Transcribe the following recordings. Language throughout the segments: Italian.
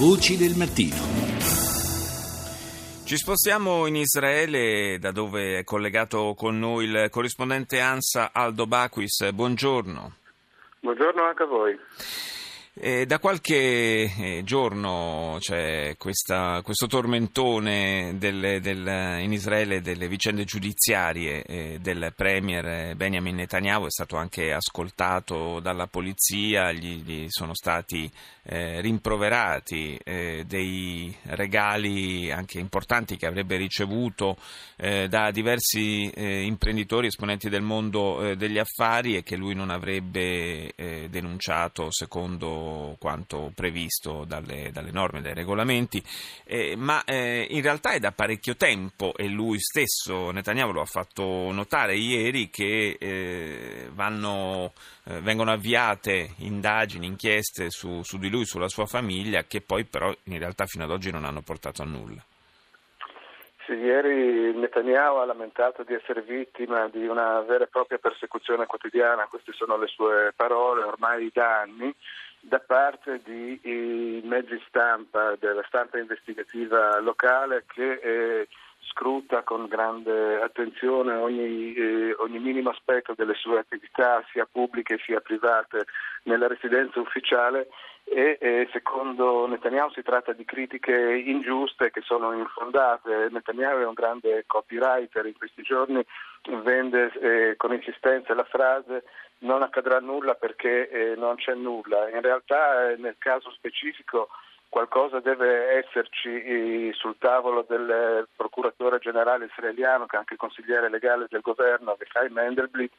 Voci del mattino. Ci spostiamo in Israele, da dove è collegato con noi il corrispondente ANSA Aldo Baquis. Buongiorno. Buongiorno anche a voi. Eh, da qualche eh, giorno c'è questa, questo tormentone del, del, in Israele delle vicende giudiziarie eh, del premier Benjamin Netanyahu, è stato anche ascoltato dalla polizia, gli, gli sono stati eh, rimproverati eh, dei regali anche importanti che avrebbe ricevuto eh, da diversi imprenditori, esponenti del mondo degli affari e che lui non avrebbe denunciato secondo quanto previsto dalle, dalle norme, dai regolamenti, eh, ma eh, in realtà è da parecchio tempo e lui stesso, Netanyahu, lo ha fatto notare ieri che eh, vanno, eh, vengono avviate indagini, inchieste su, su di lui, sulla sua famiglia, che poi però in realtà fino ad oggi non hanno portato a nulla. Ieri Netanyahu ha lamentato di essere vittima di una vera e propria persecuzione quotidiana, queste sono le sue parole ormai da anni da parte di mezzi stampa, della stampa investigativa locale che eh, scruta con grande attenzione ogni, eh, ogni, minimo aspetto delle sue attività, sia pubbliche sia private, nella residenza ufficiale e eh, secondo Netanyahu si tratta di critiche ingiuste che sono infondate. Netanyahu è un grande copywriter, in questi giorni vende eh, con insistenza la frase non accadrà nulla perché eh, non c'è nulla. In realtà eh, nel caso specifico qualcosa deve esserci eh, sul tavolo del procuratore generale israeliano, che è anche consigliere legale del governo, Vechai Mendelblit,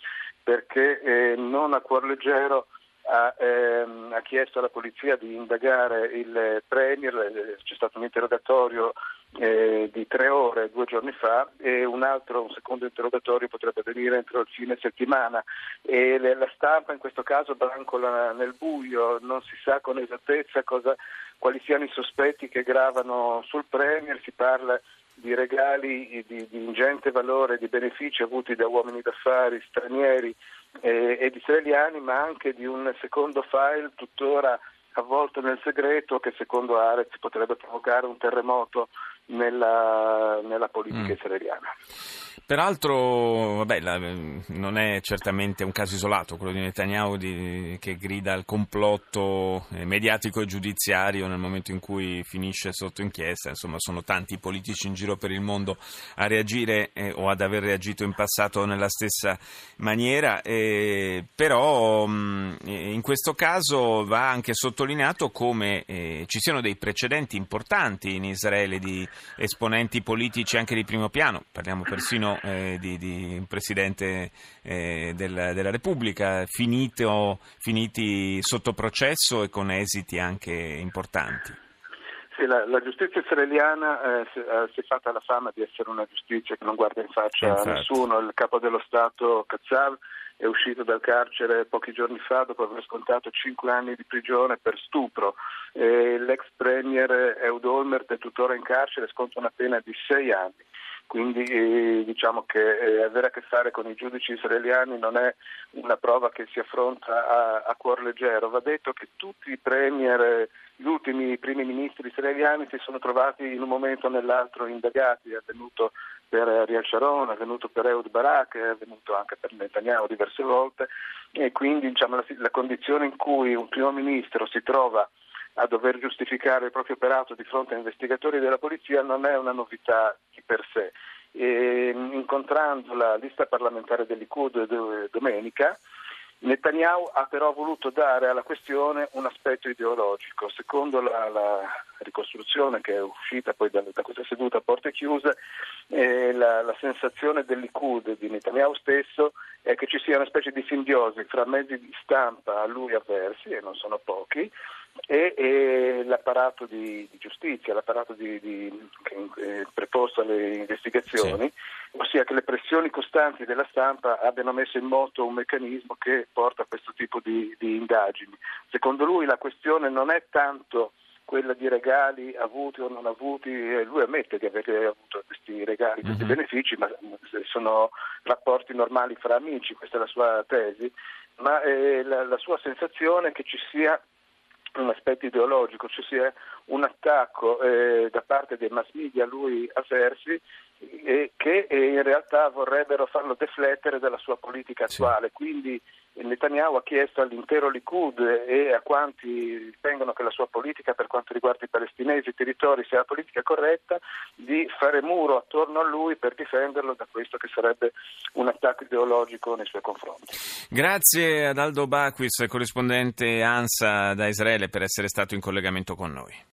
perché eh, non a cuor leggero ha, ehm, ha, chiesto alla polizia di indagare il Premier, c'è stato un interrogatorio eh, di tre ore due giorni fa e un altro, un secondo interrogatorio potrebbe venire entro il fine settimana. E le, la stampa in questo caso brancola nel buio, non si sa con esattezza cosa, quali siano i sospetti che gravano sul Premier, si parla di regali di, di ingente valore, di benefici avuti da uomini d'affari stranieri israeliani, ma anche di un secondo file tuttora avvolto nel segreto che secondo Arez potrebbe provocare un terremoto nella, nella politica mm. israeliana. Peraltro, vabbè, la, non è certamente un caso isolato quello di Netanyahu di, che grida al complotto eh, mediatico e giudiziario nel momento in cui finisce sotto inchiesta, insomma sono tanti politici in giro per il mondo a reagire eh, o ad aver reagito in passato nella stessa maniera, eh, però mh, in questo caso va anche sottolineato come eh, ci siano dei precedenti importanti in Israele di esponenti politici anche di primo piano, parliamo persino eh, di, di, un Presidente eh, del, della Repubblica, finito, finiti sotto processo e con esiti anche importanti. Sì, la, la, giustizia israeliana eh, si, eh, si, è fatta la fama di essere una giustizia che non guarda in faccia Infatti. a nessuno. Il capo dello Stato Kazzav è uscito dal carcere pochi giorni fa dopo aver scontato cinque anni di prigione per stupro. Eh, l'ex premier Eud Olmert è tuttora in carcere e sconta una pena di sei anni. Quindi eh, diciamo che eh, avere a che fare con i giudici israeliani non è una prova che si affronta a, a cuor leggero. Va detto che tutti i premier, gli ultimi primi ministri israeliani si sono trovati in un momento o nell'altro indagati. È avvenuto per Ariel Sharon, è avvenuto per Eud Barak, è avvenuto anche per Netanyahu diverse volte e quindi diciamo, la, la condizione in cui un primo ministro si trova a dover giustificare il proprio operato di fronte a investigatori della polizia non è una novità di per sé. E, incontrando la lista parlamentare dell'Ikud domenica, Netanyahu ha però voluto dare alla questione un aspetto ideologico. Secondo la, la ricostruzione che è uscita poi da, da questa seduta a porte chiuse, eh, la, la, sensazione dell'Ikud di Netanyahu stesso è che ci sia una specie di simbiosi fra mezzi di stampa a lui avversi, e non sono pochi, e, e l'apparato di, di, giustizia, l'apparato di, di, che è preposto alle investigazioni, sì. ossia che le pressioni costanti della stampa abbiano messo in moto un meccanismo che porta a questo tipo di, indagini. Secondo lui la questione non è tanto quella di regali avuti o non avuti, lui ammette di aver avuto questi regali, questi mm-hmm. benefici, ma sono rapporti normali fra amici, questa è la sua tesi, ma eh, la, la sua sensazione è che ci sia un aspetto ideologico, cioè sia un attacco eh, da parte dei mass media a lui avversi eh, che eh, in realtà vorrebbero farlo deflettere dalla sua politica attuale. Sì. Quindi Netanyahu ha chiesto all'intero Likud e a quanti ritengono che la sua politica per quanto riguarda i palestinesi e i territori sia la politica corretta di fare muro attorno a lui per difenderlo da questo che sarebbe un attacco ideologico nei suoi confronti. Grazie ad Aldo Baquis, corrispondente ANSA da Israele, per essere stato in collegamento con noi.